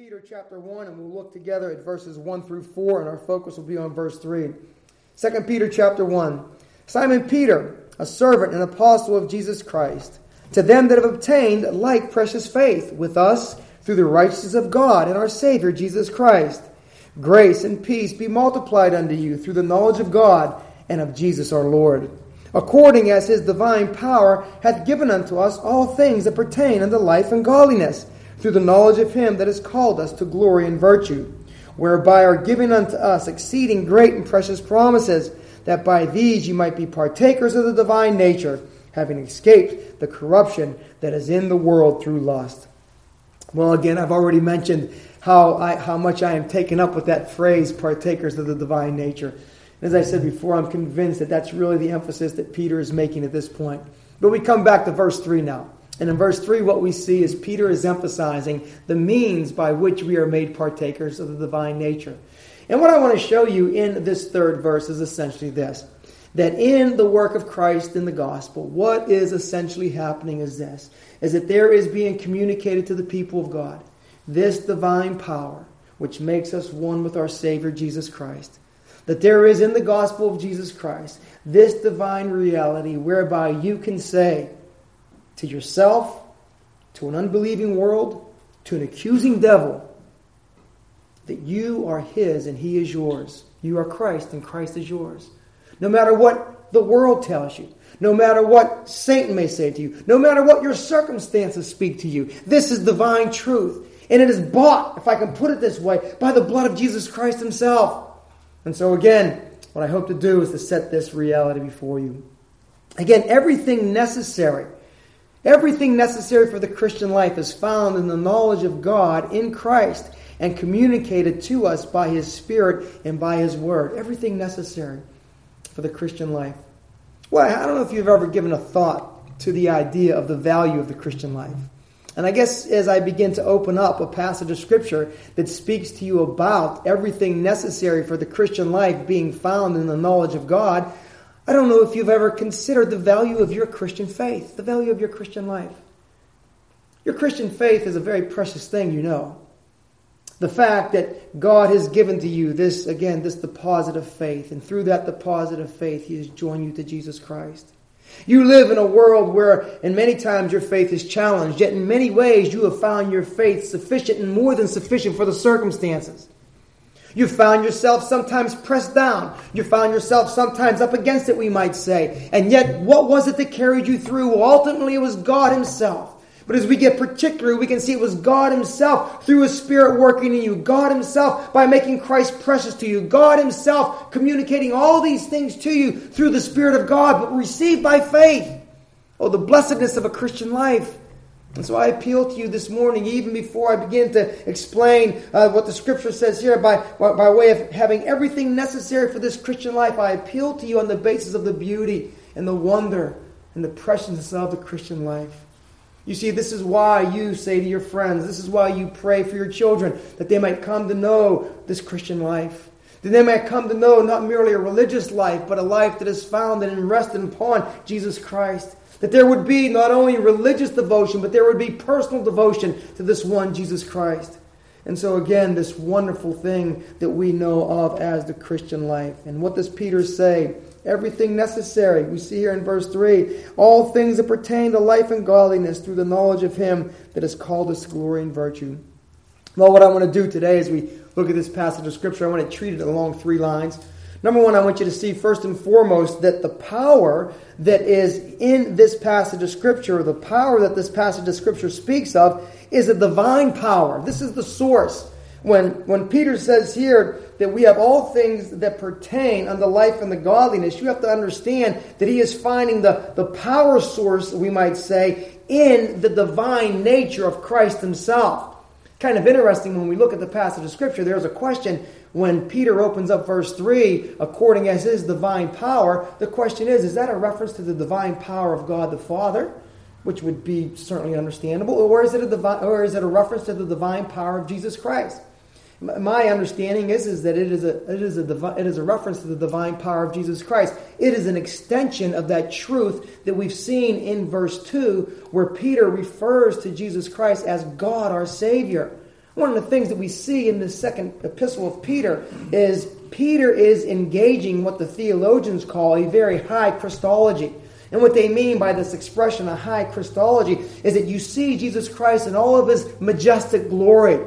Peter chapter 1, and we'll look together at verses 1 through 4, and our focus will be on verse 3. 2 Peter chapter 1. Simon Peter, a servant and apostle of Jesus Christ, to them that have obtained like precious faith with us through the righteousness of God and our Savior Jesus Christ. Grace and peace be multiplied unto you through the knowledge of God and of Jesus our Lord, according as his divine power hath given unto us all things that pertain unto life and godliness through the knowledge of him that has called us to glory and virtue, whereby are given unto us exceeding great and precious promises, that by these ye might be partakers of the divine nature, having escaped the corruption that is in the world through lust. Well, again, I've already mentioned how, I, how much I am taken up with that phrase, partakers of the divine nature. As I said before, I'm convinced that that's really the emphasis that Peter is making at this point. But we come back to verse 3 now. And in verse 3, what we see is Peter is emphasizing the means by which we are made partakers of the divine nature. And what I want to show you in this third verse is essentially this that in the work of Christ in the gospel, what is essentially happening is this is that there is being communicated to the people of God this divine power which makes us one with our Savior Jesus Christ. That there is in the gospel of Jesus Christ this divine reality whereby you can say, to yourself, to an unbelieving world, to an accusing devil, that you are His and He is yours. You are Christ and Christ is yours. No matter what the world tells you, no matter what Satan may say to you, no matter what your circumstances speak to you, this is divine truth. And it is bought, if I can put it this way, by the blood of Jesus Christ Himself. And so, again, what I hope to do is to set this reality before you. Again, everything necessary Everything necessary for the Christian life is found in the knowledge of God in Christ and communicated to us by His Spirit and by His Word. Everything necessary for the Christian life. Well, I don't know if you've ever given a thought to the idea of the value of the Christian life. And I guess as I begin to open up a passage of Scripture that speaks to you about everything necessary for the Christian life being found in the knowledge of God, I don't know if you've ever considered the value of your Christian faith, the value of your Christian life. Your Christian faith is a very precious thing, you know. The fact that God has given to you this, again, this deposit of faith, and through that deposit of faith, He has joined you to Jesus Christ. You live in a world where, in many times, your faith is challenged, yet in many ways, you have found your faith sufficient and more than sufficient for the circumstances. You found yourself sometimes pressed down. You found yourself sometimes up against it, we might say. And yet, what was it that carried you through? Ultimately, it was God Himself. But as we get particular, we can see it was God Himself through His Spirit working in you. God Himself by making Christ precious to you. God Himself communicating all these things to you through the Spirit of God, but received by faith. Oh, the blessedness of a Christian life. And so I appeal to you this morning, even before I begin to explain uh, what the scripture says here, by, by way of having everything necessary for this Christian life, I appeal to you on the basis of the beauty and the wonder and the preciousness of the Christian life. You see, this is why you say to your friends, this is why you pray for your children, that they might come to know this Christian life. That they might come to know not merely a religious life, but a life that is founded and rested upon Jesus Christ. That there would be not only religious devotion, but there would be personal devotion to this one, Jesus Christ. And so, again, this wonderful thing that we know of as the Christian life. And what does Peter say? Everything necessary. We see here in verse 3 all things that pertain to life and godliness through the knowledge of Him that has called us glory and virtue. Well, what I want to do today as we look at this passage of Scripture, I want to treat it along three lines. Number one, I want you to see first and foremost that the power that is in this passage of Scripture, the power that this passage of Scripture speaks of, is a divine power. This is the source. When, when Peter says here that we have all things that pertain unto life and the godliness, you have to understand that he is finding the, the power source, we might say, in the divine nature of Christ himself. Kind of interesting when we look at the passage of Scripture, there's a question when Peter opens up verse 3, according as his divine power, the question is, is that a reference to the divine power of God the Father? Which would be certainly understandable, or is it a or is it a reference to the divine power of Jesus Christ? My understanding is, is that it is, a, it, is a it is a reference to the divine power of Jesus Christ. It is an extension of that truth that we've seen in verse 2, where Peter refers to Jesus Christ as God our Savior. One of the things that we see in the second epistle of Peter is Peter is engaging what the theologians call a very high Christology. And what they mean by this expression, a high Christology, is that you see Jesus Christ in all of his majestic glory.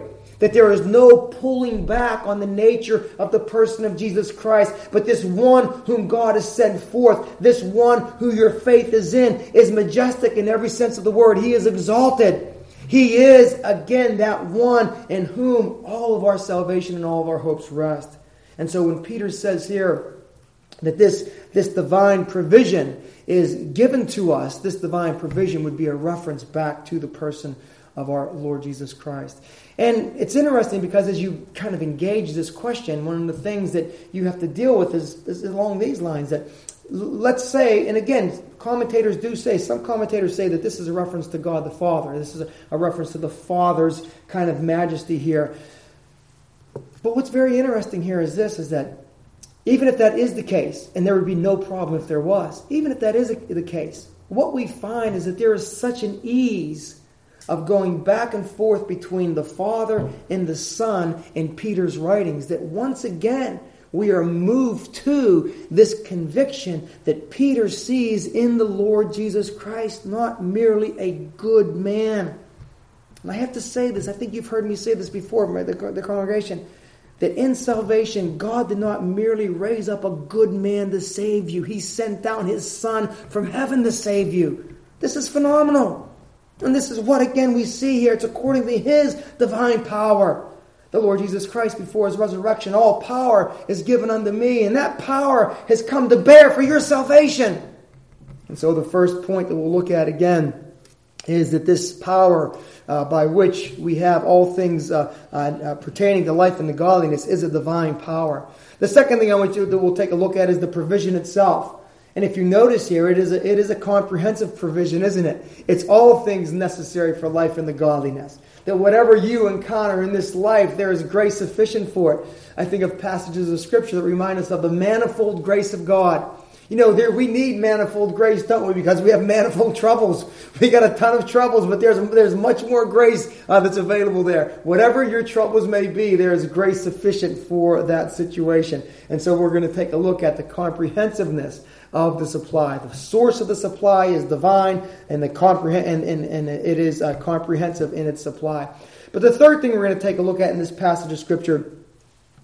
That there is no pulling back on the nature of the person of Jesus Christ, but this one whom God has sent forth, this one who your faith is in, is majestic in every sense of the word. He is exalted. He is, again, that one in whom all of our salvation and all of our hopes rest. And so when Peter says here that this, this divine provision is given to us, this divine provision would be a reference back to the person of our Lord Jesus Christ. And it's interesting because as you kind of engage this question, one of the things that you have to deal with is, is along these lines that let's say, and again, commentators do say, some commentators say that this is a reference to God the Father. This is a, a reference to the Father's kind of majesty here. But what's very interesting here is this is that even if that is the case, and there would be no problem if there was, even if that is the case, what we find is that there is such an ease of going back and forth between the Father and the Son in Peter's writings that once again we are moved to this conviction that Peter sees in the Lord Jesus Christ not merely a good man. And I have to say this, I think you've heard me say this before, the, congregation that in salvation, God did not merely raise up a good man to save you, He sent down His Son from heaven to save you. This is phenomenal. And this is what, again, we see here. It's according to His divine power. The Lord Jesus Christ, before His resurrection, all power is given unto me, and that power has come to bear for your salvation. And so, the first point that we'll look at again is that this power uh, by which we have all things uh, uh, pertaining to life and to godliness is a divine power. The second thing I want you to we'll take a look at is the provision itself. And if you notice here, it is a, it is a comprehensive provision, isn't it? It's all things necessary for life and the godliness. That whatever you encounter in this life, there is grace sufficient for it. I think of passages of Scripture that remind us of the manifold grace of God you know, there we need manifold grace, don't we? Because we have manifold troubles. We got a ton of troubles, but there's there's much more grace uh, that's available there. Whatever your troubles may be, there is grace sufficient for that situation. And so we're going to take a look at the comprehensiveness of the supply. The source of the supply is divine, and the comprehend and, and, and it is uh, comprehensive in its supply. But the third thing we're going to take a look at in this passage of scripture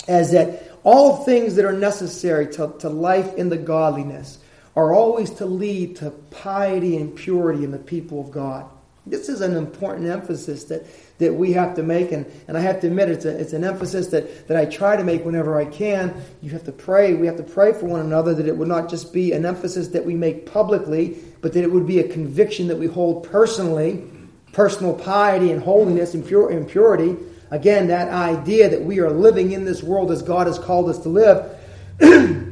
is that all things that are necessary to, to life in the godliness are always to lead to piety and purity in the people of God. This is an important emphasis that, that we have to make, and, and I have to admit it's, a, it's an emphasis that, that I try to make whenever I can. You have to pray. We have to pray for one another that it would not just be an emphasis that we make publicly, but that it would be a conviction that we hold personally, personal piety and holiness and, pure, and purity Again, that idea that we are living in this world as God has called us to live.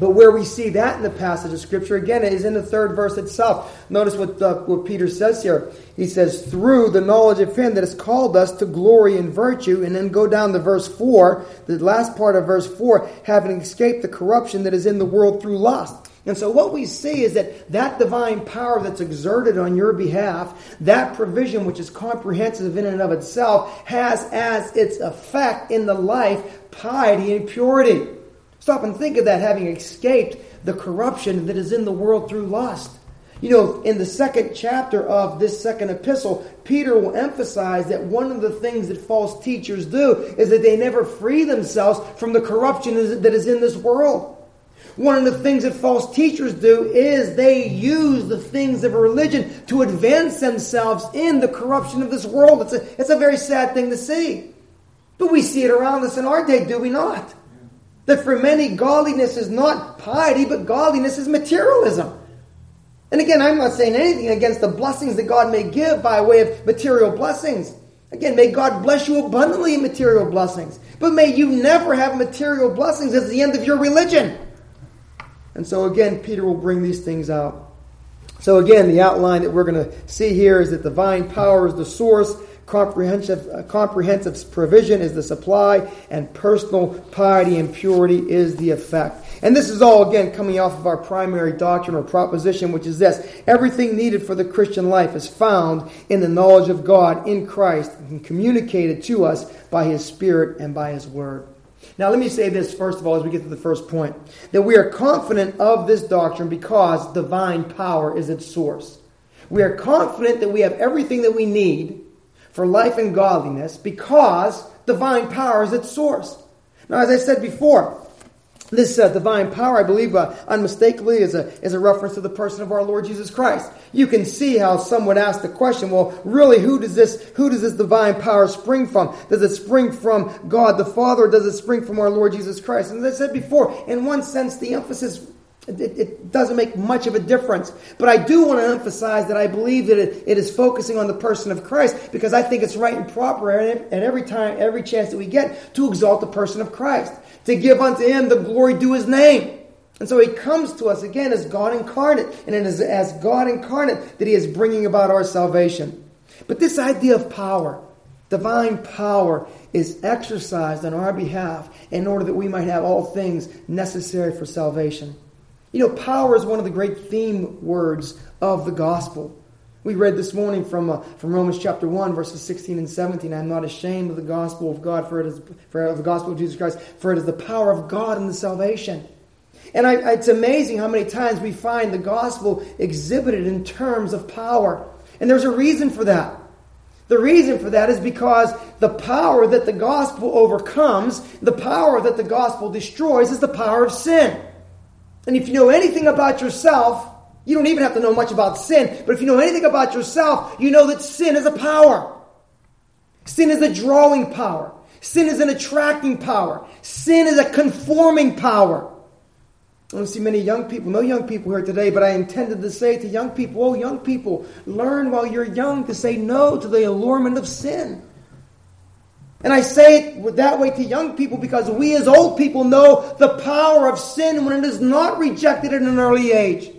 but where we see that in the passage of Scripture, again, is in the third verse itself. Notice what, uh, what Peter says here. He says, through the knowledge of Him that has called us to glory and virtue. And then go down to verse 4, the last part of verse 4, having escaped the corruption that is in the world through lust. And so what we see is that that divine power that's exerted on your behalf, that provision which is comprehensive in and of itself, has as its effect in the life piety and purity. Stop and think of that having escaped the corruption that is in the world through lust. You know, in the second chapter of this second epistle, Peter will emphasize that one of the things that false teachers do is that they never free themselves from the corruption that is in this world. One of the things that false teachers do is they use the things of religion to advance themselves in the corruption of this world. It's a, it's a very sad thing to see. But we see it around us in our day, do we not? That for many, godliness is not piety, but godliness is materialism. And again, I'm not saying anything against the blessings that God may give by way of material blessings. Again, may God bless you abundantly in material blessings. But may you never have material blessings as the end of your religion. And so again, Peter will bring these things out. So again, the outline that we're going to see here is that divine power is the source, Comprehensive, uh, comprehensive provision is the supply, and personal piety and purity is the effect. And this is all, again, coming off of our primary doctrine or proposition, which is this everything needed for the Christian life is found in the knowledge of God in Christ and communicated to us by His Spirit and by His Word. Now, let me say this first of all as we get to the first point that we are confident of this doctrine because divine power is its source. We are confident that we have everything that we need for life and godliness because divine power is its source. Now, as I said before, this uh, divine power, I believe, uh, unmistakably is a, is a reference to the person of our Lord Jesus Christ. You can see how some would ask the question, well, really, who does this, who does this divine power spring from? Does it spring from God the Father, or does it spring from our Lord Jesus Christ? And as I said before, in one sense, the emphasis it, it, doesn't make much of a difference. But I do want to emphasize that I believe that it, it is focusing on the person of Christ because I think it's right and proper at every time, every chance that we get to exalt the person of Christ, to give unto him the glory due his name. And so he comes to us again as God incarnate, and it is as God incarnate that he is bringing about our salvation. But this idea of power, divine power, is exercised on our behalf in order that we might have all things necessary for salvation. You know, power is one of the great theme words of the gospel. We read this morning from, uh, from Romans chapter 1, verses 16 and 17. I'm not ashamed of the gospel of God, for it is for the gospel of Jesus Christ, for it is the power of God in the salvation. And I, it's amazing how many times we find the gospel exhibited in terms of power. And there's a reason for that. The reason for that is because the power that the gospel overcomes, the power that the gospel destroys, is the power of sin. And if you know anything about yourself, you don't even have to know much about sin, but if you know anything about yourself, you know that sin is a power. Sin is a drawing power. Sin is an attracting power. Sin is a conforming power. I don't see many young people, no young people here today, but I intended to say to young people, oh, young people, learn while you're young to say no to the allurement of sin. And I say it that way to young people because we as old people know the power of sin when it is not rejected at an early age.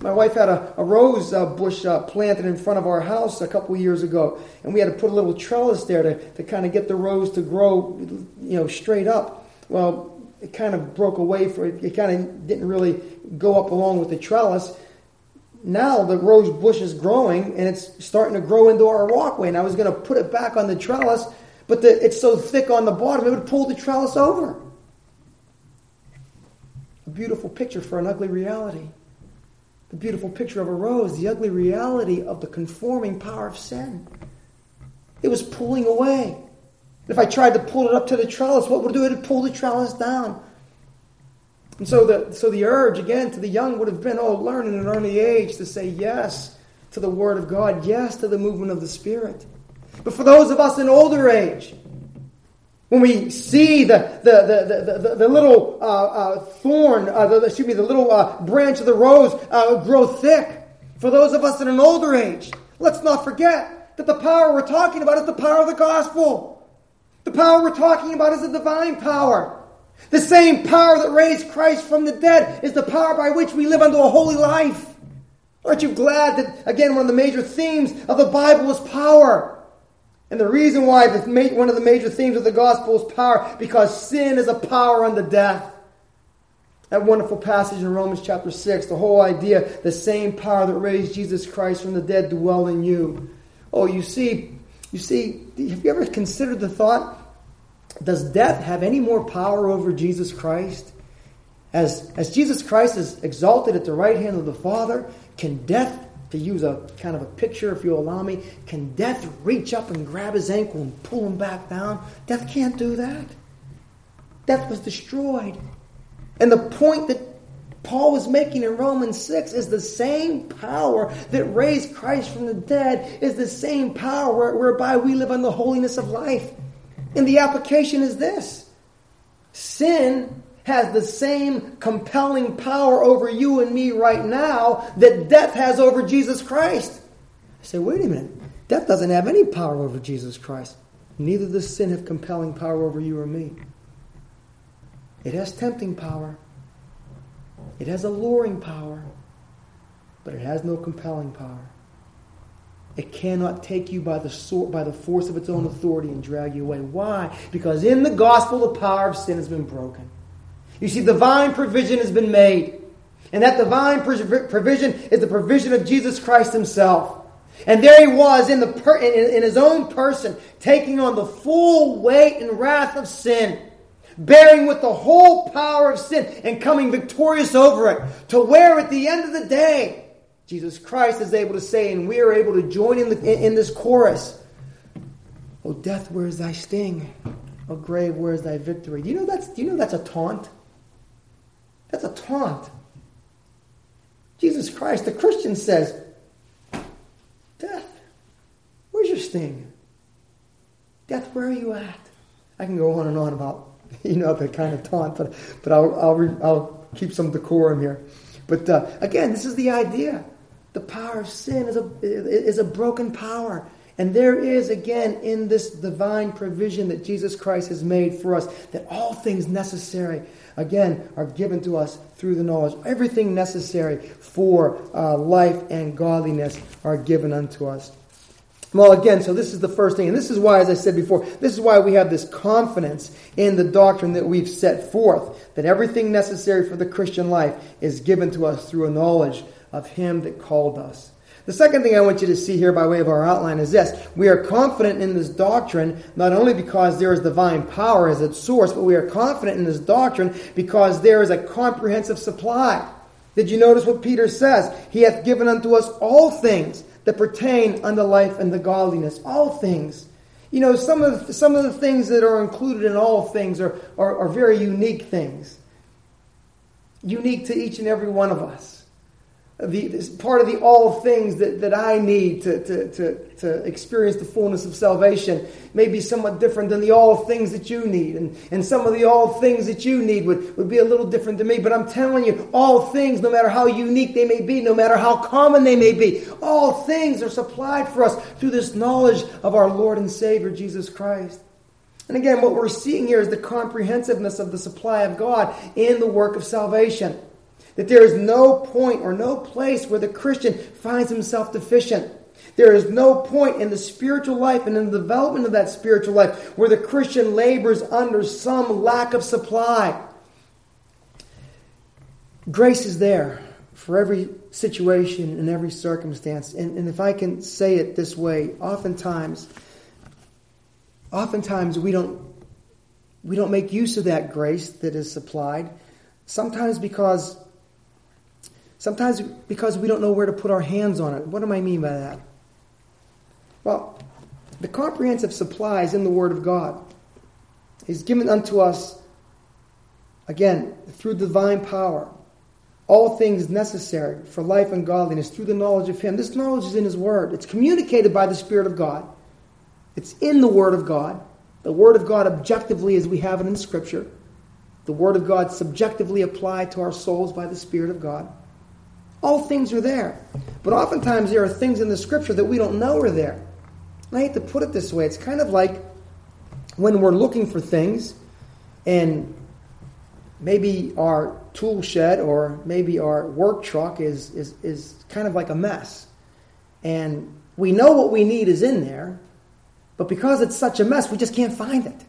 My wife had a, a rose uh, bush uh, planted in front of our house a couple years ago, and we had to put a little trellis there to, to kind of get the rose to grow, you know, straight up. Well, it kind of broke away for it. It kind of didn't really go up along with the trellis. Now the rose bush is growing, and it's starting to grow into our walkway. And I was going to put it back on the trellis, but the, it's so thick on the bottom, it would pull the trellis over. A beautiful picture for an ugly reality. The beautiful picture of a rose, the ugly reality of the conforming power of sin. It was pulling away. If I tried to pull it up to the trellis, what would it do? It would pull the trellis down. And so the, so the urge, again, to the young would have been, oh, learn in an early age to say yes to the Word of God, yes to the movement of the Spirit. But for those of us in older age, when we see the, the, the, the, the little uh, uh, thorn, uh, the, excuse me, the little uh, branch of the rose uh, grow thick, for those of us in an older age, let's not forget that the power we're talking about is the power of the gospel. The power we're talking about is a divine power. The same power that raised Christ from the dead is the power by which we live unto a holy life. Aren't you glad that, again, one of the major themes of the Bible is power? And the reason why one of the major themes of the gospel is power, because sin is a power unto death. That wonderful passage in Romans chapter 6, the whole idea, the same power that raised Jesus Christ from the dead dwell in you. Oh, you see, you see, have you ever considered the thought, does death have any more power over Jesus Christ? As, as Jesus Christ is exalted at the right hand of the Father, can death to use a kind of a picture, if you allow me, can death reach up and grab his ankle and pull him back down? Death can't do that. Death was destroyed. And the point that Paul was making in Romans 6 is the same power that raised Christ from the dead, is the same power whereby we live on the holiness of life. And the application is this sin has the same compelling power over you and me right now that death has over Jesus Christ. I say, wait a minute. Death doesn't have any power over Jesus Christ. Neither does sin have compelling power over you or me. It has tempting power, it has alluring power, but it has no compelling power. it cannot take you by the, sword, by the force of its own authority and drag you away. Why? Because in the gospel, the power of sin has been broken. You see, divine provision has been made. And that divine provision is the provision of Jesus Christ himself. And there he was in, the per- in, in his own person, taking on the full weight and wrath of sin, bearing with the whole power of sin, and coming victorious over it. To where at the end of the day, Jesus Christ is able to say, and we are able to join in, the, in, in this chorus, Oh, death, where is thy sting? Oh, grave, where is thy victory?" Do you know that's? Do you know that's a taunt? That's a taunt. Jesus Christ, the Christian says, Death, where's your sting? Death, where are you at? I can go on and on about, you know, the kind of taunt, but, but I'll, I'll, I'll keep some decorum here. But uh, again, this is the idea. The power of sin is a, is a broken power. And there is, again, in this divine provision that Jesus Christ has made for us, that all things necessary, again, are given to us through the knowledge. Everything necessary for uh, life and godliness are given unto us. Well, again, so this is the first thing. And this is why, as I said before, this is why we have this confidence in the doctrine that we've set forth that everything necessary for the Christian life is given to us through a knowledge of Him that called us. The second thing I want you to see here by way of our outline is this. We are confident in this doctrine not only because there is divine power as its source, but we are confident in this doctrine because there is a comprehensive supply. Did you notice what Peter says? He hath given unto us all things that pertain unto life and the godliness. All things. You know, some of the, some of the things that are included in all things are, are, are very unique things. Unique to each and every one of us the, part of the all things that, that I need to, to, to, to experience the fullness of salvation may be somewhat different than the all things that you need. And, and some of the all things that you need would, would be a little different to me. But I'm telling you, all things, no matter how unique they may be, no matter how common they may be, all things are supplied for us through this knowledge of our Lord and Savior, Jesus Christ. And again, what we're seeing here is the comprehensiveness of the supply of God in the work of salvation. That there is no point or no place where the Christian finds himself deficient. There is no point in the spiritual life and in the development of that spiritual life where the Christian labors under some lack of supply. Grace is there for every situation and every circumstance. And, and if I can say it this way, oftentimes, oftentimes we don't we don't make use of that grace that is supplied. Sometimes because Sometimes because we don't know where to put our hands on it. What do I mean by that? Well, the comprehensive supply is in the Word of God. He's given unto us, again, through divine power, all things necessary for life and godliness through the knowledge of Him. This knowledge is in His Word. It's communicated by the Spirit of God. It's in the Word of God. The Word of God objectively as we have it in Scripture. The Word of God subjectively applied to our souls by the Spirit of God. All things are there. But oftentimes there are things in the scripture that we don't know are there. And I hate to put it this way. It's kind of like when we're looking for things and maybe our tool shed or maybe our work truck is, is, is kind of like a mess. And we know what we need is in there, but because it's such a mess, we just can't find it.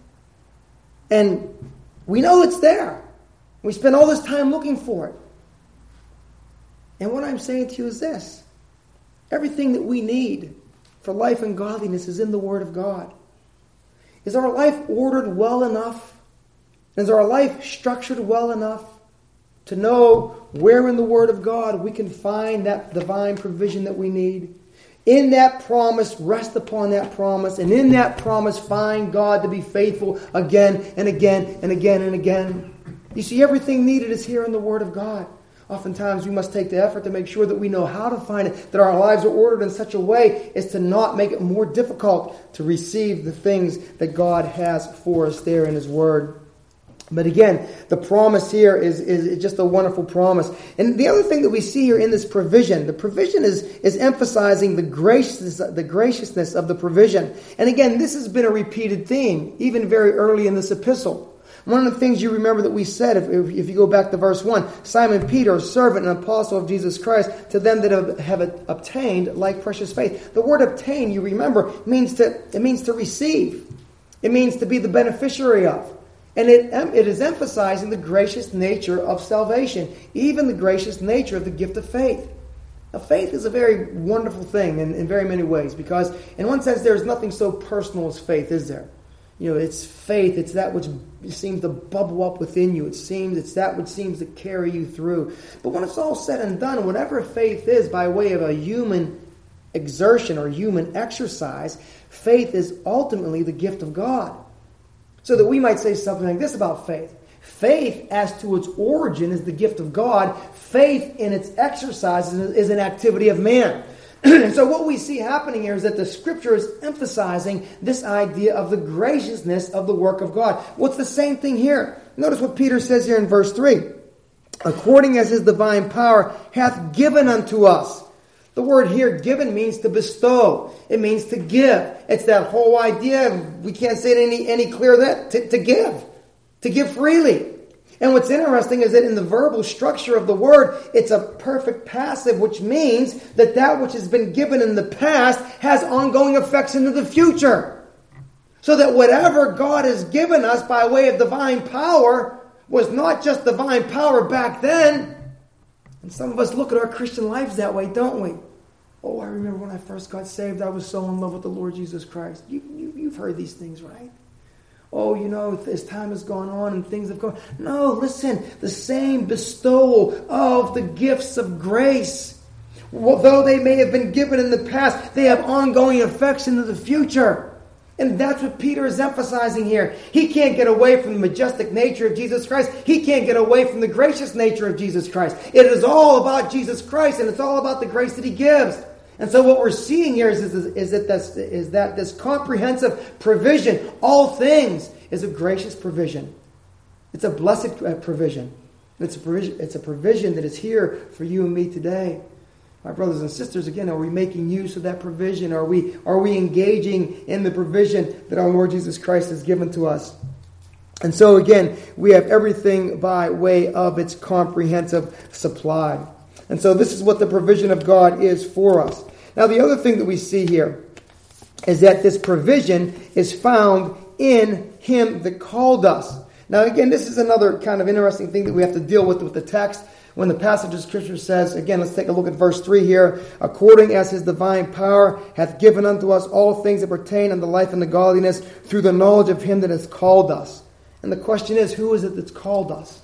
And we know it's there. We spend all this time looking for it. And what I'm saying to you is this everything that we need for life and godliness is in the Word of God. Is our life ordered well enough? Is our life structured well enough to know where in the Word of God we can find that divine provision that we need? In that promise, rest upon that promise, and in that promise, find God to be faithful again and again and again and again. You see, everything needed is here in the Word of God. Oftentimes, we must take the effort to make sure that we know how to find it, that our lives are ordered in such a way as to not make it more difficult to receive the things that God has for us there in His Word. But again, the promise here is, is just a wonderful promise. And the other thing that we see here in this provision, the provision is, is emphasizing the graciousness, the graciousness of the provision. And again, this has been a repeated theme, even very early in this epistle. One of the things you remember that we said, if, if you go back to verse 1, Simon Peter, servant and apostle of Jesus Christ, to them that have, have obtained like precious faith. The word obtain, you remember, means to, it means to receive. It means to be the beneficiary of. And it, it is emphasizing the gracious nature of salvation, even the gracious nature of the gift of faith. Now, faith is a very wonderful thing in, in very many ways because, in one sense, there's nothing so personal as faith, is there? You know, it's faith, it's that which seems to bubble up within you. It seems it's that which seems to carry you through. But when it's all said and done, whatever faith is by way of a human exertion or human exercise, faith is ultimately the gift of God. So that we might say something like this about faith. Faith, as to its origin, is the gift of God. Faith in its exercise is an activity of man. And so, what we see happening here is that the scripture is emphasizing this idea of the graciousness of the work of God. What's the same thing here? Notice what Peter says here in verse 3 according as his divine power hath given unto us. The word here, given, means to bestow. It means to give. It's that whole idea, we can't say it any, any clearer that, to, to give. To give freely. And what's interesting is that in the verbal structure of the word, it's a perfect passive, which means that that which has been given in the past has ongoing effects into the future. So that whatever God has given us by way of divine power was not just divine power back then. And some of us look at our Christian lives that way, don't we? Oh, I remember when I first got saved, I was so in love with the Lord Jesus Christ. You, you, you've heard these things, right? Oh, you know, as time has gone on and things have gone. No, listen, the same bestowal of the gifts of grace. Though they may have been given in the past, they have ongoing effects into the future. And that's what Peter is emphasizing here. He can't get away from the majestic nature of Jesus Christ. He can't get away from the gracious nature of Jesus Christ. It is all about Jesus Christ, and it's all about the grace that He gives. And so what we're seeing here is, is, is, that this, is that this comprehensive provision, all things, is a gracious provision. It's a blessed uh, provision. It's a provision, it's a provision that is here for you and me today. My brothers and sisters, again, are we making use of that provision? Are we, are we engaging in the provision that our Lord Jesus Christ has given to us? And so, again, we have everything by way of its comprehensive supply. And so this is what the provision of God is for us. Now, the other thing that we see here is that this provision is found in Him that called us. Now, again, this is another kind of interesting thing that we have to deal with with the text. When the passage of Scripture says, again, let's take a look at verse 3 here. According as his divine power hath given unto us all things that pertain unto life and to godliness through the knowledge of him that has called us. And the question is, who is it that's called us?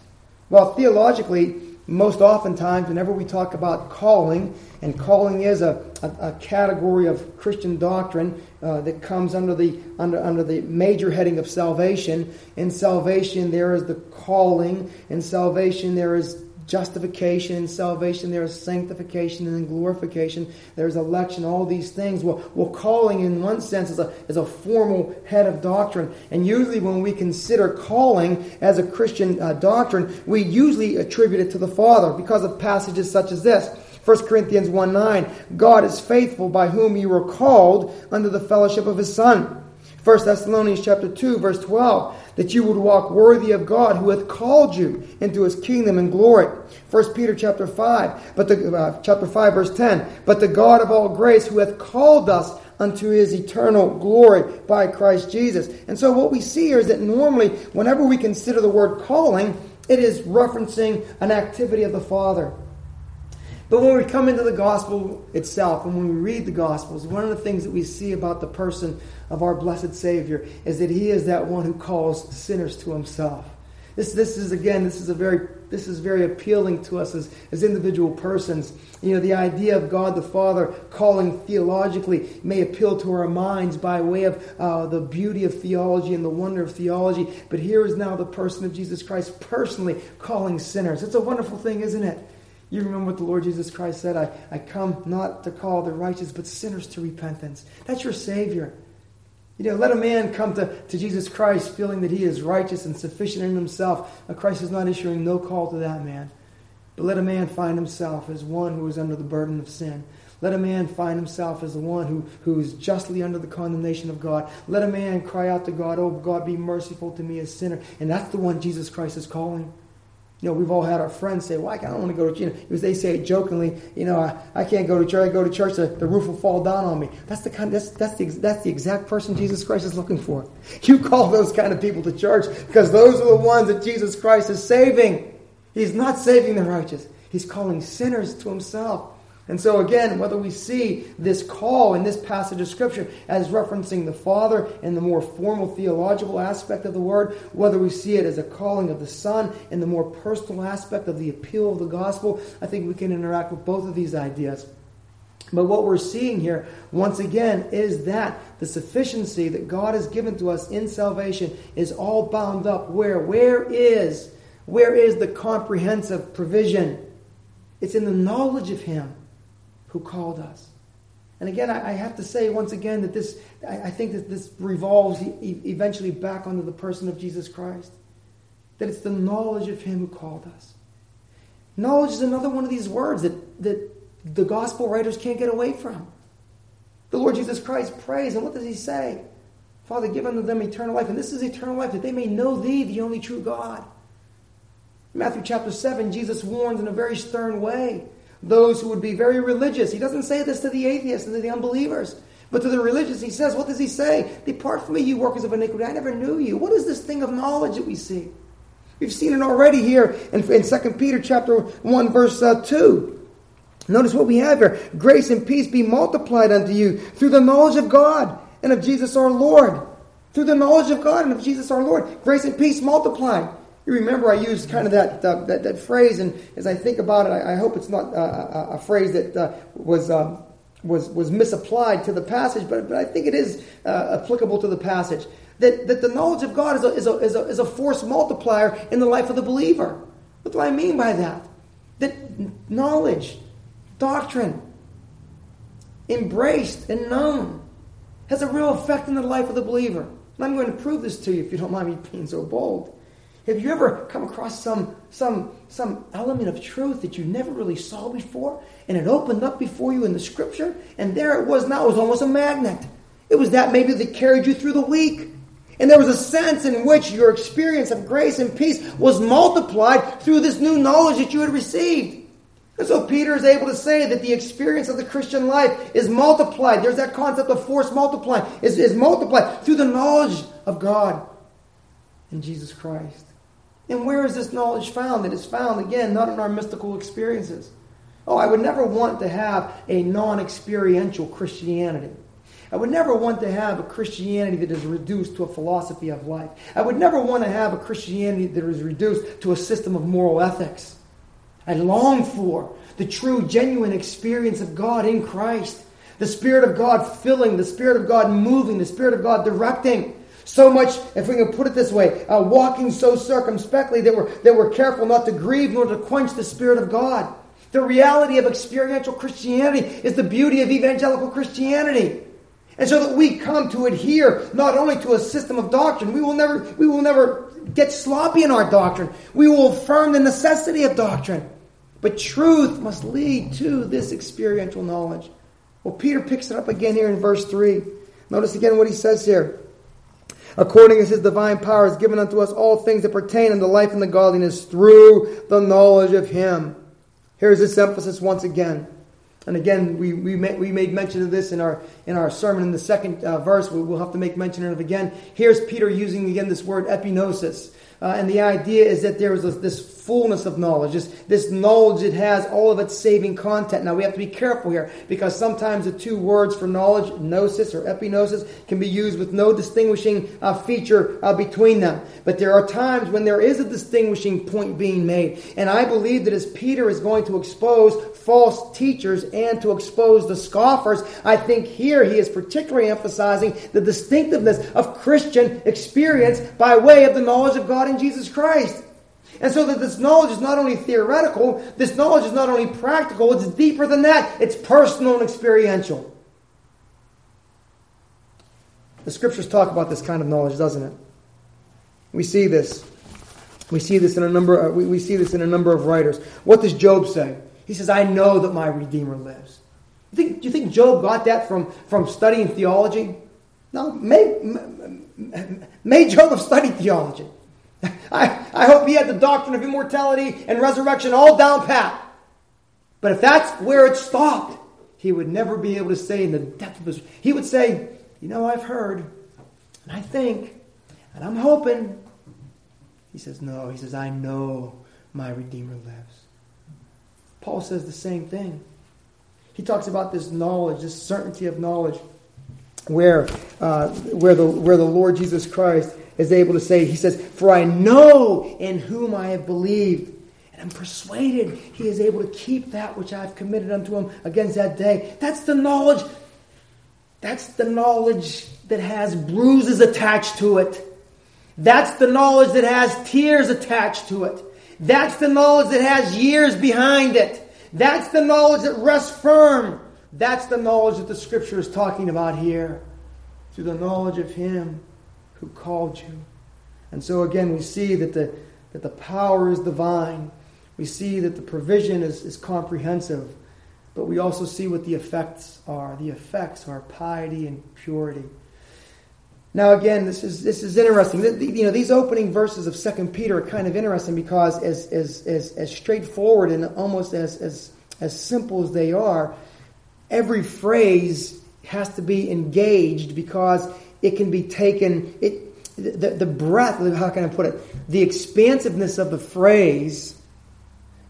Well, theologically, most oftentimes, whenever we talk about calling, and calling is a, a, a category of Christian doctrine uh, that comes under the, under, under the major heading of salvation. In salvation, there is the calling. In salvation, there is justification and salvation, there is sanctification and glorification, there's election, all these things. Well, well calling in one sense is a, is a formal head of doctrine. And usually when we consider calling as a Christian uh, doctrine, we usually attribute it to the Father because of passages such as this. 1 Corinthians 1 9, God is faithful by whom you were called under the fellowship of his Son. 1 Thessalonians chapter 2, verse 12, that you would walk worthy of God who hath called you into his kingdom and glory. 1 Peter chapter 5, but the, uh, chapter 5, verse 10, but the God of all grace who hath called us unto his eternal glory by Christ Jesus. And so what we see here is that normally, whenever we consider the word calling, it is referencing an activity of the Father. But when we come into the gospel itself, and when we read the gospels, one of the things that we see about the person of our blessed Savior is that he is that one who calls sinners to himself. This, this is again, this is a very this is very appealing to us as, as individual persons. You know, the idea of God the Father calling theologically may appeal to our minds by way of uh, the beauty of theology and the wonder of theology. But here is now the person of Jesus Christ personally calling sinners. It's a wonderful thing, isn't it? You remember what the Lord Jesus Christ said I, I come not to call the righteous, but sinners to repentance. That's your Savior. You know, let a man come to, to Jesus Christ feeling that he is righteous and sufficient in himself. Christ is not issuing no call to that man. But let a man find himself as one who is under the burden of sin. Let a man find himself as the one who, who is justly under the condemnation of God. Let a man cry out to God, Oh, God, be merciful to me, a sinner. And that's the one Jesus Christ is calling. You know, we've all had our friends say, Well, I don't want to go to church. You know, they say it jokingly, you know, I, I can't go to church. I go to church, the, the roof will fall down on me. That's the kind that's that's the that's the exact person Jesus Christ is looking for. You call those kind of people to church because those are the ones that Jesus Christ is saving. He's not saving the righteous. He's calling sinners to himself. And so, again, whether we see this call in this passage of Scripture as referencing the Father in the more formal theological aspect of the word, whether we see it as a calling of the Son in the more personal aspect of the appeal of the gospel, I think we can interact with both of these ideas. But what we're seeing here, once again, is that the sufficiency that God has given to us in salvation is all bound up where? Where is, where is the comprehensive provision? It's in the knowledge of Him who called us. And again, I, I have to say once again that this, I, I think that this revolves e- eventually back onto the person of Jesus Christ. That it's the knowledge of Him who called us. Knowledge is another one of these words that, that the gospel writers can't get away from. The Lord Jesus Christ prays, and what does He say? Father, give unto them eternal life. And this is eternal life, that they may know Thee, the only true God. Matthew chapter 7, Jesus warns in a very stern way those who would be very religious. He doesn't say this to the atheists and to the unbelievers, but to the religious, he says, What does he say? Depart from me, you workers of iniquity. I never knew you. What is this thing of knowledge that we see? We've seen it already here in, in 2 Peter chapter 1, verse uh, 2. Notice what we have here. Grace and peace be multiplied unto you through the knowledge of God and of Jesus our Lord. Through the knowledge of God and of Jesus our Lord. Grace and peace multiplied. You remember I used kind of that, uh, that, that, phrase, and as I think about it, I, I hope it's not uh, a, a, phrase that uh, was, um, was, was misapplied to the passage, but, but I think it is uh, applicable to the passage. That, that the knowledge of God is a, is, a, is, a, is a force multiplier in the life of the believer. What do I mean by that? That knowledge, doctrine, embraced and known, has a real effect in the life of the believer. And I'm going to prove this to you if you don't mind me being so bold. Have you ever come across some, some, some element of truth that you never really saw before? And it opened up before you in the scripture? And there it was now. It was almost a magnet. It was that maybe that carried you through the week. And there was a sense in which your experience of grace and peace was multiplied through this new knowledge that you had received. And so Peter is able to say that the experience of the Christian life is multiplied. There's that concept of force multiplying, is, is multiplied through the knowledge of God and Jesus Christ. And where is this knowledge found? It is found, again, not in our mystical experiences. Oh, I would never want to have a non experiential Christianity. I would never want to have a Christianity that is reduced to a philosophy of life. I would never want to have a Christianity that is reduced to a system of moral ethics. I long for the true, genuine experience of God in Christ. The Spirit of God filling, the Spirit of God moving, the Spirit of God directing. So much, if we can put it this way, uh, walking so circumspectly that we're, that we're careful not to grieve nor to quench the Spirit of God. The reality of experiential Christianity is the beauty of evangelical Christianity. And so that we come to adhere not only to a system of doctrine, we will never, we will never get sloppy in our doctrine. We will affirm the necessity of doctrine. But truth must lead to this experiential knowledge. Well, Peter picks it up again here in verse 3. Notice again what he says here. According as his divine power has given unto us all things that pertain unto life and the godliness through the knowledge of him. Here's this emphasis once again. And again, we, we, made, we made mention of this in our, in our sermon in the second uh, verse. We, will have to make mention of it again. Here's Peter using again this word epignosis. Uh, and the idea is that there is this fullness of knowledge, this, this knowledge it has all of its saving content. Now we have to be careful here because sometimes the two words for knowledge, gnosis or epignosis, can be used with no distinguishing uh, feature uh, between them. But there are times when there is a distinguishing point being made. And I believe that as Peter is going to expose false teachers and to expose the scoffers, I think here he is particularly emphasizing the distinctiveness of Christian experience by way of the knowledge of God in Jesus Christ. And so that this knowledge is not only theoretical, this knowledge is not only practical, it's deeper than that. It's personal and experiential. The scriptures talk about this kind of knowledge, doesn't it? We see this. We see this in a number. Uh, we, we see this in a number of writers. What does Job say? He says, "I know that my Redeemer lives." You think, do you think Job got that from, from studying theology? No, may, may Job have studied theology. I, I hope he had the doctrine of immortality and resurrection all down pat. But if that's where it stopped, he would never be able to say in the depth of his. He would say, You know, I've heard, and I think, and I'm hoping. He says, No. He says, I know my Redeemer lives. Paul says the same thing. He talks about this knowledge, this certainty of knowledge, where, uh, where, the, where the Lord Jesus Christ is able to say, He says, For I know in whom I have believed, and I'm persuaded He is able to keep that which I've committed unto Him against that day. That's the knowledge. That's the knowledge that has bruises attached to it. That's the knowledge that has tears attached to it. That's the knowledge that has years behind it. That's the knowledge that rests firm. That's the knowledge that the scripture is talking about here. Through the knowledge of Him who called you. And so again, we see that the, that the power is divine. We see that the provision is, is comprehensive. But we also see what the effects are. The effects are piety and purity. Now, again, this is this is interesting. You know, these opening verses of Second Peter are kind of interesting because, as as as, as straightforward and almost as as as simple as they are, every phrase has to be engaged because it can be taken. It the, the breadth. How can I put it? The expansiveness of the phrase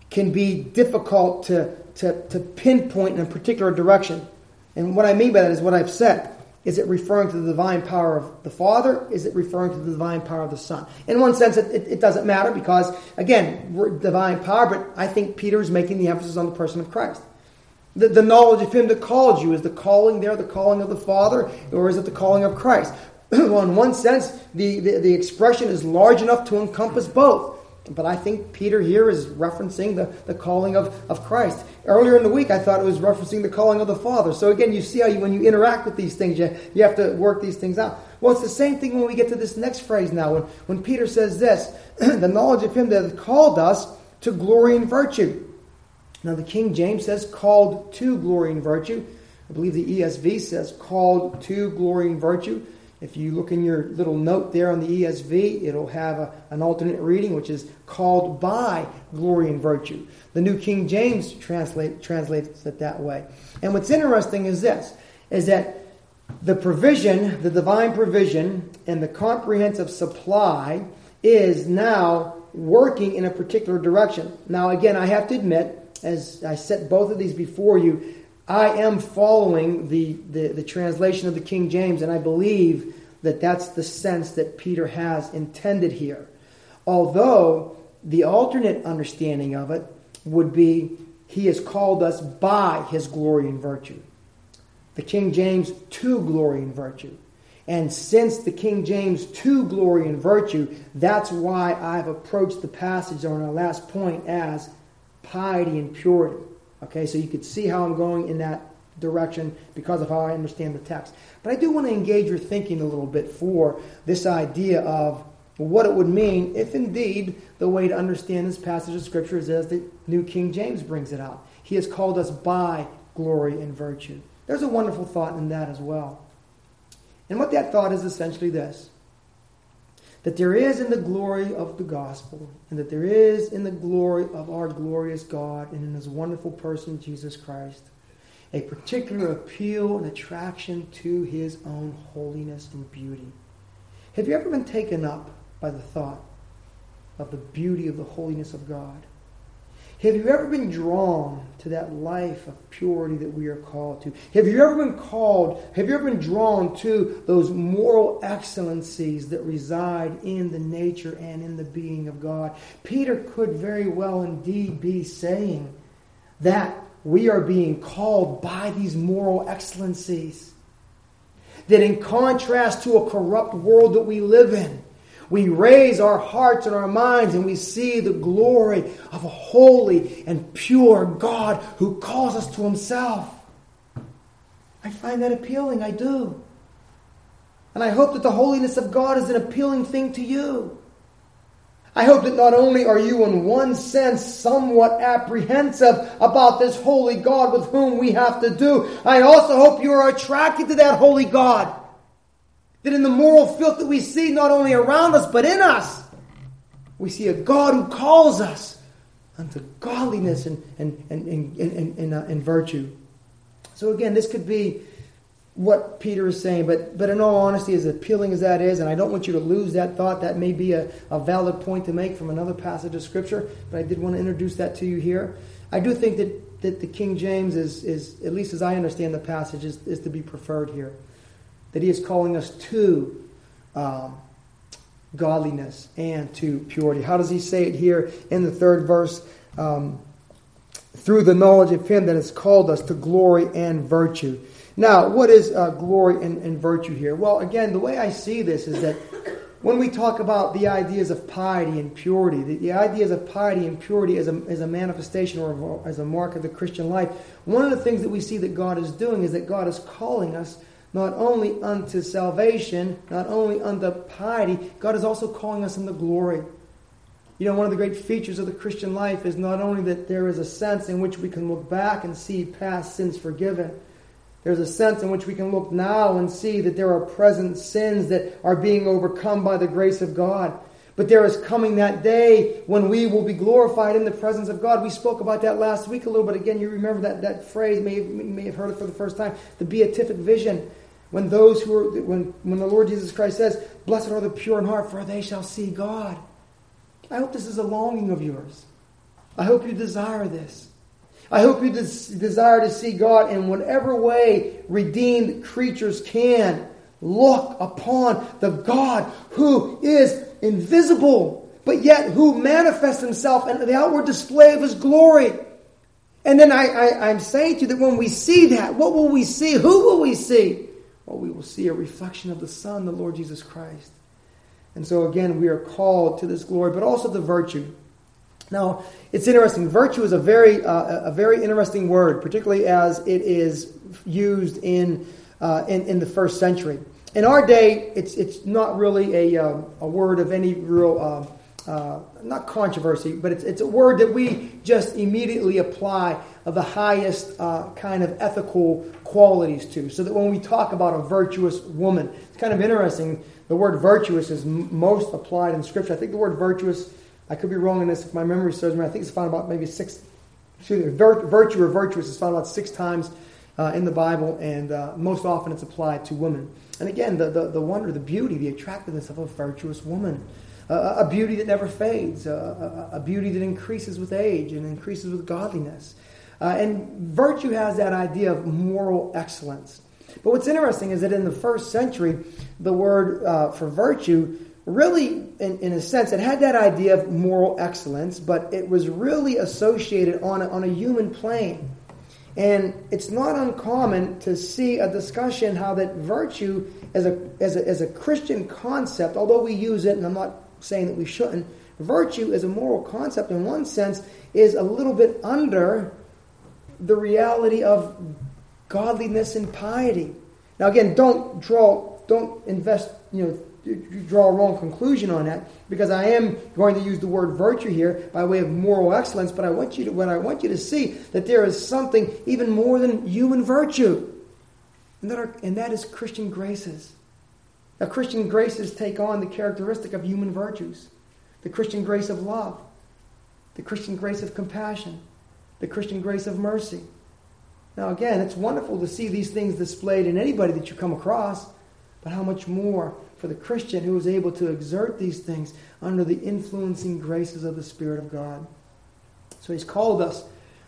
can be difficult to to, to pinpoint in a particular direction. And what I mean by that is what I've said. Is it referring to the divine power of the Father? Is it referring to the divine power of the Son? In one sense, it, it, it doesn't matter because, again, divine power, but I think Peter is making the emphasis on the person of Christ. The, the knowledge of Him that called you, is the calling there the calling of the Father, or is it the calling of Christ? well, in one sense, the, the, the expression is large enough to encompass both. But I think Peter here is referencing the, the calling of, of Christ. Earlier in the week, I thought it was referencing the calling of the Father. So again, you see how you, when you interact with these things, you, you have to work these things out. Well, it's the same thing when we get to this next phrase now. When, when Peter says this, the knowledge of him that called us to glory and virtue. Now, the King James says called to glory and virtue. I believe the ESV says called to glory and virtue. If you look in your little note there on the ESV, it'll have a, an alternate reading, which is called by glory and virtue. The New King James translate, translates it that way. And what's interesting is this, is that the provision, the divine provision, and the comprehensive supply is now working in a particular direction. Now, again, I have to admit, as I set both of these before you, I am following the, the, the, translation of the King James, and I believe that that's the sense that Peter has intended here. Although the alternate understanding of it would be he has called us by his glory and virtue. The King James to glory and virtue. And since the King James to glory and virtue, that's why I've approached the passage on our last point as piety and purity. Okay, so you could see how I'm going in that direction because of how I understand the text. But I do want to engage your thinking a little bit for this idea of what it would mean if indeed the way to understand this passage of Scripture is as the New King James brings it out. He has called us by glory and virtue. There's a wonderful thought in that as well. And what that thought is essentially this that there is in the glory of the gospel, and that there is in the glory of our glorious God and in his wonderful person, Jesus Christ, a particular appeal and attraction to his own holiness and beauty. Have you ever been taken up by the thought of the beauty of the holiness of God? Have you ever been drawn to that life of purity that we are called to? Have you ever been called, have you ever been drawn to those moral excellencies that reside in the nature and in the being of God? Peter could very well indeed be saying that we are being called by these moral excellencies. That in contrast to a corrupt world that we live in, we raise our hearts and our minds and we see the glory of a holy and pure God who calls us to himself. I find that appealing, I do. And I hope that the holiness of God is an appealing thing to you. I hope that not only are you, in one sense, somewhat apprehensive about this holy God with whom we have to do, I also hope you are attracted to that holy God. That in the moral filth that we see not only around us, but in us, we see a God who calls us unto godliness and, and, and, and, and, and, uh, and virtue. So, again, this could be what Peter is saying, but, but in all honesty, as appealing as that is, and I don't want you to lose that thought, that may be a, a valid point to make from another passage of Scripture, but I did want to introduce that to you here. I do think that, that the King James is, is, at least as I understand the passage, is, is to be preferred here. That he is calling us to um, godliness and to purity. How does he say it here in the third verse? Um, through the knowledge of him that has called us to glory and virtue. Now, what is uh, glory and, and, virtue here? Well, again, the way I see this is that when we talk about the ideas of piety and purity, the, the ideas of piety and purity as a, as a manifestation or as a mark of the Christian life, one of the things that we see that God is doing is that God is calling us not only unto salvation, not only unto piety, God is also calling us unto glory. You know, one of the great features of the Christian life is not only that there is a sense in which we can look back and see past sins forgiven, there's a sense in which we can look now and see that there are present sins that are being overcome by the grace of God. But there is coming that day when we will be glorified in the presence of God. We spoke about that last week a little bit. Again, you remember that, that phrase, may, may have heard it for the first time, the beatific vision. When those who are, when, when the Lord Jesus Christ says, Blessed are the pure in heart, for they shall see God. I hope this is a longing of yours. I hope you desire this. I hope you des- desire to see God in whatever way redeemed creatures can. Look upon the God who is invisible, but yet who manifests himself in the outward display of his glory. And then I, I, I'm saying to you that when we see that, what will we see? Who will we see? Well, we will see a reflection of the Son, the Lord Jesus Christ. And so again, we are called to this glory, but also the virtue. Now, it's interesting. Virtue is a very, uh, a very interesting word, particularly as it is used in, uh, in, in, the first century. In our day, it's, it's not really a, um, a word of any real, uh, not controversy, but it's, it's a word that we just immediately apply of the highest uh, kind of ethical qualities to. So that when we talk about a virtuous woman, it's kind of interesting. The word virtuous is m- most applied in Scripture. I think the word virtuous I could be wrong in this if my memory serves me. I think it's found about maybe six, excuse me, virtue or virtuous is found about six times uh, in the Bible, and uh, most often it's applied to women. And again, the, the, the wonder, the beauty, the attractiveness of a virtuous woman. A beauty that never fades, a, a, beauty that increases with age and increases with godliness. Uh, and virtue has that idea of moral excellence. But what's interesting is that in the first century, the word uh, for virtue really, in, in a sense, it had that idea of moral excellence, but it was really associated on a, on a human plane. And it's not uncommon to see a discussion how that virtue as a, as a, as a Christian concept, although we use it, and I'm not saying that we shouldn't, virtue as a moral concept in one sense is a little bit under the reality of godliness and piety. Now again, don't draw, don't invest, you know, draw a wrong conclusion on that because I am going to use the word virtue here by way of moral excellence, but I want you to what I want you to see that there is something even more than human virtue. And that, are, and that is Christian graces. Now Christian graces take on the characteristic of human virtues. The Christian grace of love, the Christian grace of compassion, the Christian grace of mercy. Now again, it's wonderful to see these things displayed in anybody that you come across, but how much more for the Christian who is able to exert these things under the influencing graces of the Spirit of God. So he's called us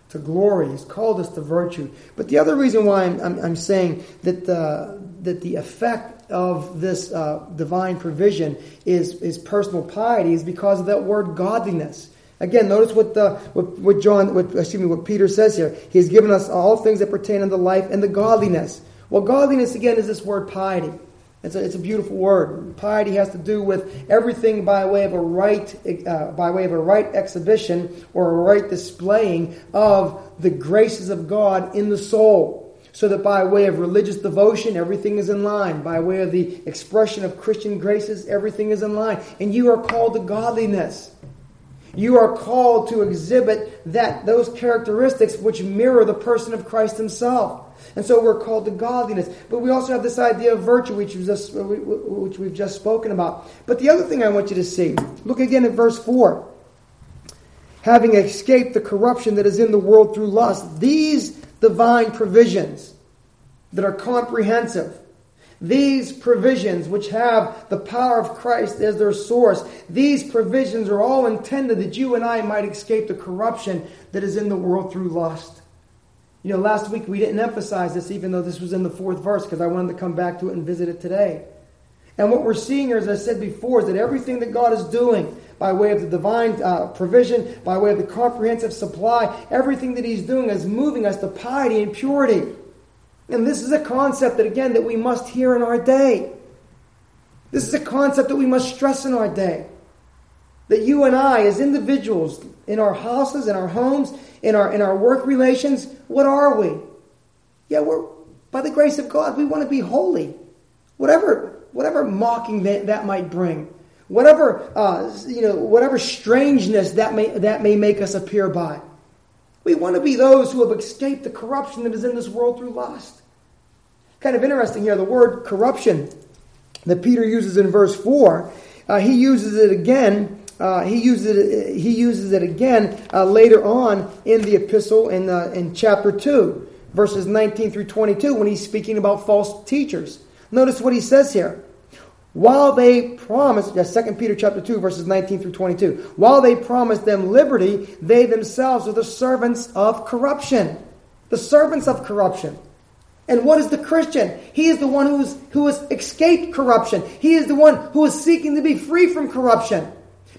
to glory. He's called us to virtue. But the other reason why I'm, I'm, I'm saying that the, that the effect of this uh, divine provision is, is personal piety is because of that word godliness. Again, notice what, the, what, what John, what, excuse me, what Peter says here. He has given us all things that pertain unto life and the godliness. Well, godliness again is this word piety. It's a, it's a beautiful word. Piety has to do with everything by way of a right, uh, by way of a right exhibition or a right displaying of the graces of God in the soul. So that by way of religious devotion, everything is in line. By way of the expression of Christian graces, everything is in line. And you are called to godliness. You are called to exhibit that those characteristics which mirror the person of Christ himself. And so we're called to godliness. But we also have this idea of virtue, which we've just, which we've just spoken about. But the other thing I want you to see, look again at verse 4. Having escaped the corruption that is in the world through lust, these divine provisions that are comprehensive, these provisions, which have the power of Christ as their source, these provisions are all intended that you and I might escape the corruption that is in the world through lust. You know, last week we didn't emphasize this, even though this was in the fourth verse, because I wanted to come back to it and visit it today. And what we're seeing here, as I said before, is that everything that God is doing by way of the divine uh, provision, by way of the comprehensive supply, everything that He's doing is moving us to piety and purity. And this is a concept that, again, that we must hear in our day. This is a concept that we must stress in our day. That you and I, as individuals, in our houses, in our homes, in our, in our work relations, what are we? Yeah, we're, by the grace of God, we want to be holy. Whatever, whatever mocking that, that might bring, whatever, uh, you know, whatever strangeness that may, that may make us appear by. We want to be those who have escaped the corruption that is in this world through lust. Kind of interesting here, the word corruption that Peter uses in verse 4, uh, he uses it again. Uh, he uses it. He uses it again uh, later on in the epistle in uh, in chapter two, verses nineteen through twenty-two, when he's speaking about false teachers. Notice what he says here. While they promised, yeah, 2 Peter chapter 2, verses 19 through 22, while they promised them liberty, they themselves are the servants of corruption. The servants of corruption. And what is the Christian? He is the one who's, who has escaped corruption. He is the one who is seeking to be free from corruption.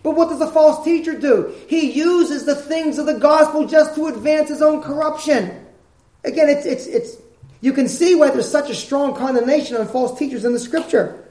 But what does the false teacher do? He uses the things of the gospel just to advance his own corruption. Again, it's, it's, it's, you can see why there's such a strong condemnation on false teachers in the scripture.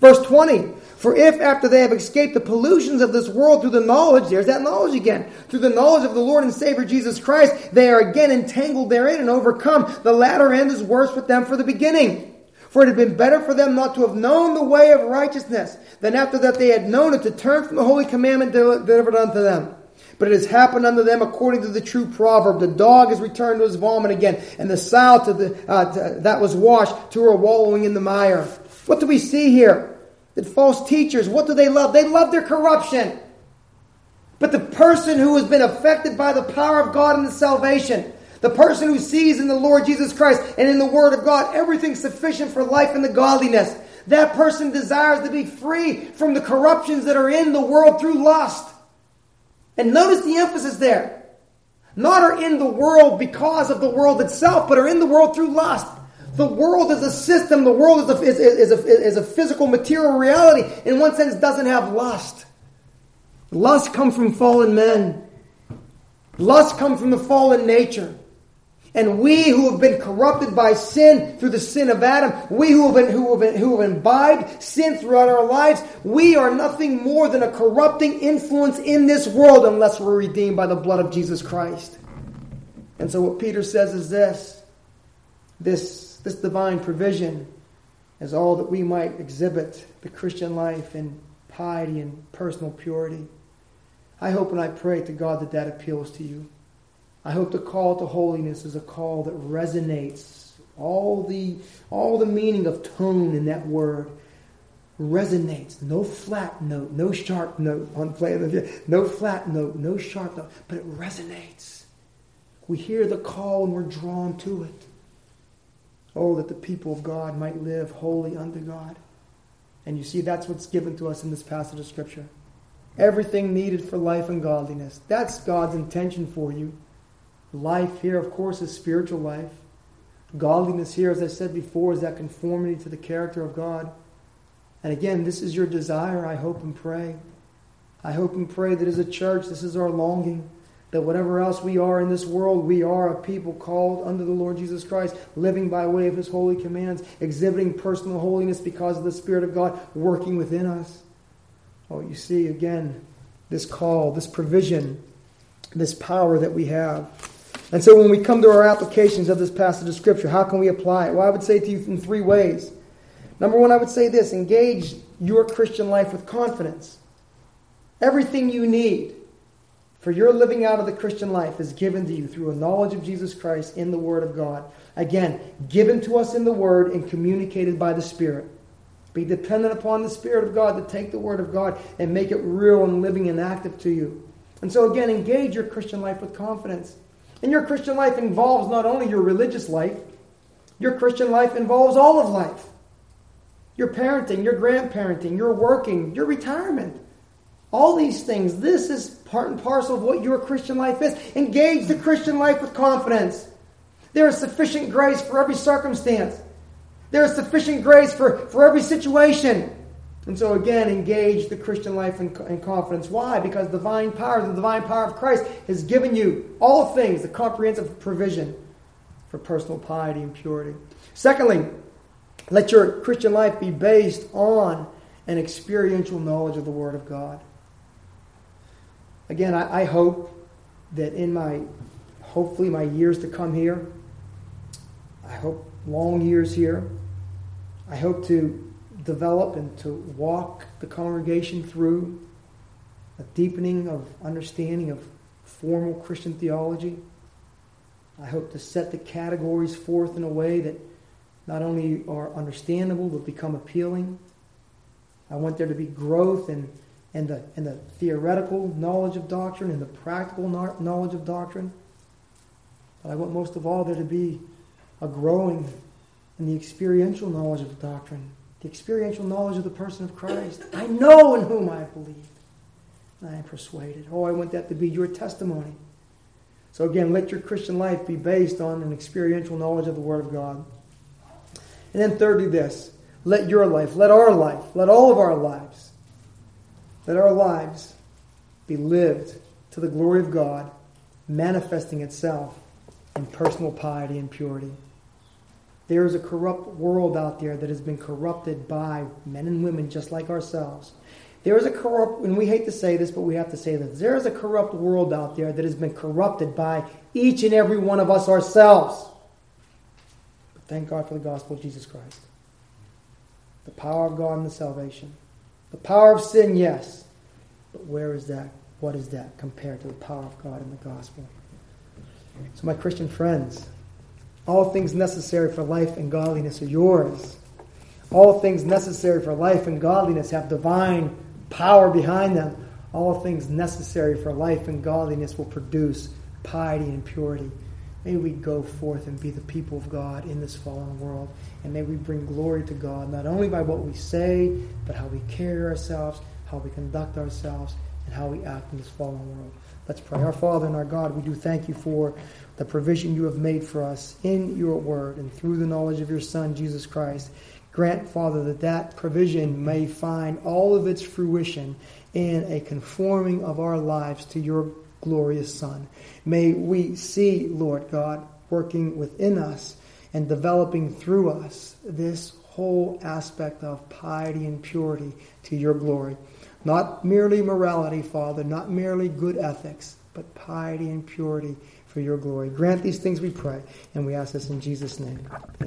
Verse 20 For if after they have escaped the pollutions of this world through the knowledge, there's that knowledge again, through the knowledge of the Lord and Savior Jesus Christ, they are again entangled therein and overcome, the latter end is worse with them for the beginning. For it had been better for them not to have known the way of righteousness than after that they had known it to turn from the holy commandment delivered unto them. But it has happened unto them according to the true proverb: the dog is returned to his vomit again, and the sow to the uh, to, that was washed to her wallowing in the mire. What do we see here? That false teachers, what do they love? They love their corruption. But the person who has been affected by the power of God and the salvation, the person who sees in the Lord Jesus Christ and in the Word of God everything sufficient for life and the godliness, that person desires to be free from the corruptions that are in the world through lust. And notice the emphasis there. Not are in the world because of the world itself, but are in the world through lust. The world is a system, the world is a, is, is, a, is a physical, material reality. In one sense, doesn't have lust. Lust comes from fallen men. Lust comes from the fallen nature. And we who have been corrupted by sin through the sin of Adam, we who have, been, who, have been, who have imbibed sin throughout our lives, we are nothing more than a corrupting influence in this world unless we're redeemed by the blood of Jesus Christ. And so what Peter says is this this this divine provision is all that we might exhibit the Christian life in piety and personal purity. I hope and I pray to God that that appeals to you. I hope the call to holiness is a call that resonates. All the, all the meaning of tone in that word resonates. No flat note, no sharp note on playing no flat note, no sharp note, but it resonates. We hear the call and we're drawn to it. Oh, that the people of God might live holy unto God. And you see, that's what's given to us in this passage of Scripture. Everything needed for life and godliness. That's God's intention for you. Life here, of course, is spiritual life. Godliness here, as I said before, is that conformity to the character of God. And again, this is your desire, I hope and pray. I hope and pray that as a church, this is our longing that whatever else we are in this world, we are a people called under the Lord Jesus Christ, living by way of his holy commands, exhibiting personal holiness because of the Spirit of God working within us. Oh, you see again this call, this provision, this power that we have. And so when we come to our applications of this passage of Scripture, how can we apply it? Well, I would say to you in three ways. Number one, I would say this engage your Christian life with confidence. Everything you need for your living out of the Christian life is given to you through a knowledge of Jesus Christ in the Word of God. Again, given to us in the Word and communicated by the Spirit. Be dependent upon the Spirit of God to take the Word of God and make it real and living and active to you. And so, again, engage your Christian life with confidence. And your Christian life involves not only your religious life, your Christian life involves all of life. Your parenting, your grandparenting, your working, your retirement. All these things. This is part and parcel of what your Christian life is. Engage the Christian life with confidence. There is sufficient grace for every circumstance. There is sufficient grace for, for every situation. And so, again, engage the Christian life in, in, confidence. Why? Because divine power, the divine power of Christ, has given you all things, the comprehensive provision for personal piety and purity. Secondly, let your Christian life be based on an experiential knowledge of the Word of God. Again, I, I hope that in my, hopefully, my years to come here, I hope long years here, I hope to develop and to walk the congregation through a deepening of understanding of formal Christian theology. I hope to set the categories forth in a way that not only are understandable but become appealing. I want there to be growth in, in, the, in the theoretical knowledge of doctrine and the practical knowledge of doctrine. But I want most of all there to be a growing in the experiential knowledge of doctrine, the experiential knowledge of the person of Christ. I know in whom I believe. I am persuaded. Oh, I want that to be your testimony. So again, let your Christian life be based on an experiential knowledge of the Word of God. And then, thirdly, this let your life, let our life, let all of our lives, let our lives be lived to the glory of God, manifesting itself in personal piety and purity. There is a corrupt world out there that has been corrupted by men and women just like ourselves. There is a corrupt, and we hate to say this, but we have to say this. There is a corrupt world out there that has been corrupted by each and every one of us ourselves. But thank God for the gospel of Jesus Christ. The power of God and the salvation. The power of sin, yes. But where is that? What is that compared to the power of God in the gospel? So, my Christian friends, all things necessary for life and godliness are yours. All things necessary for life and godliness have divine power behind them. All things necessary for life and godliness will produce piety and purity. May we go forth and be the people of God in this fallen world. And may we bring glory to God, not only by what we say, but how we carry ourselves, how we conduct ourselves, and how we act in this fallen world. Let's pray. Our Father and our God, we do thank you for the provision you have made for us in your word and through the knowledge of your Son, Jesus Christ. Grant, Father, that that provision may find all of its fruition in a conforming of our lives to your glorious Son. May we see, Lord God, working within us and developing through us this whole aspect of piety and purity to your glory. Not merely morality, Father, not merely good ethics, but piety and purity for your glory. Grant these things, we pray, and we ask this in Jesus' name.